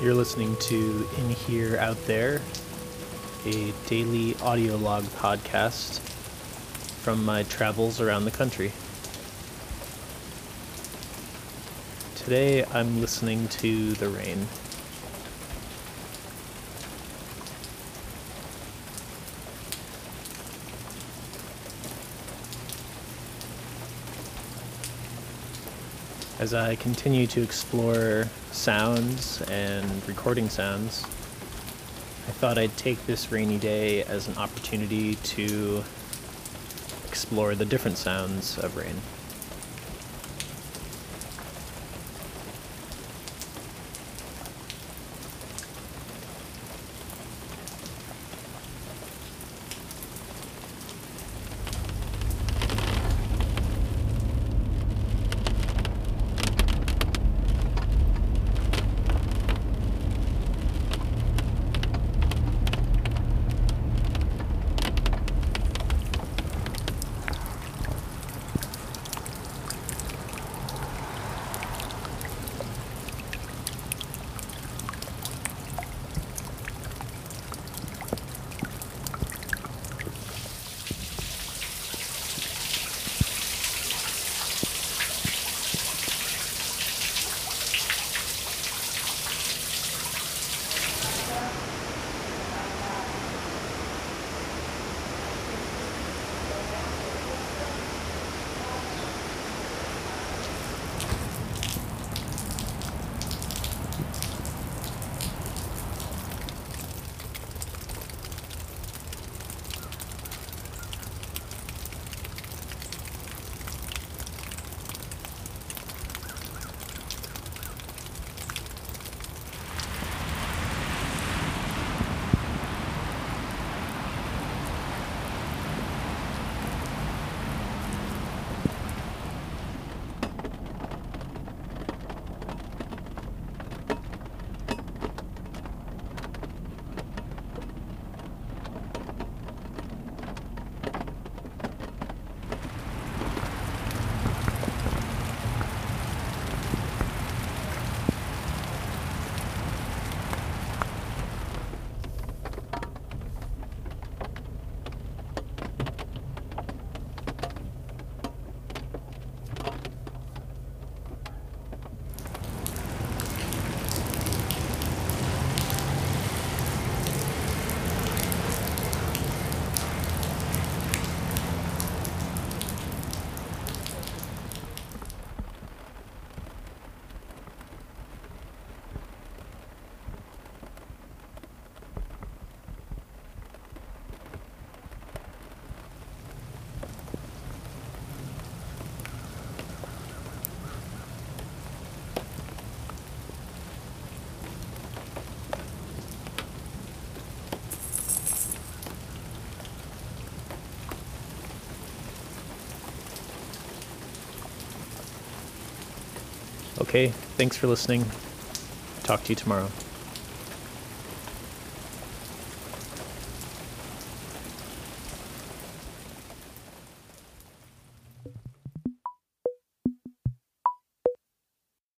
You're listening to In Here Out There, a daily audio log podcast from my travels around the country. Today I'm listening to the rain. As I continue to explore sounds and recording sounds, I thought I'd take this rainy day as an opportunity to explore the different sounds of rain. Okay, thanks for listening. Talk to you tomorrow.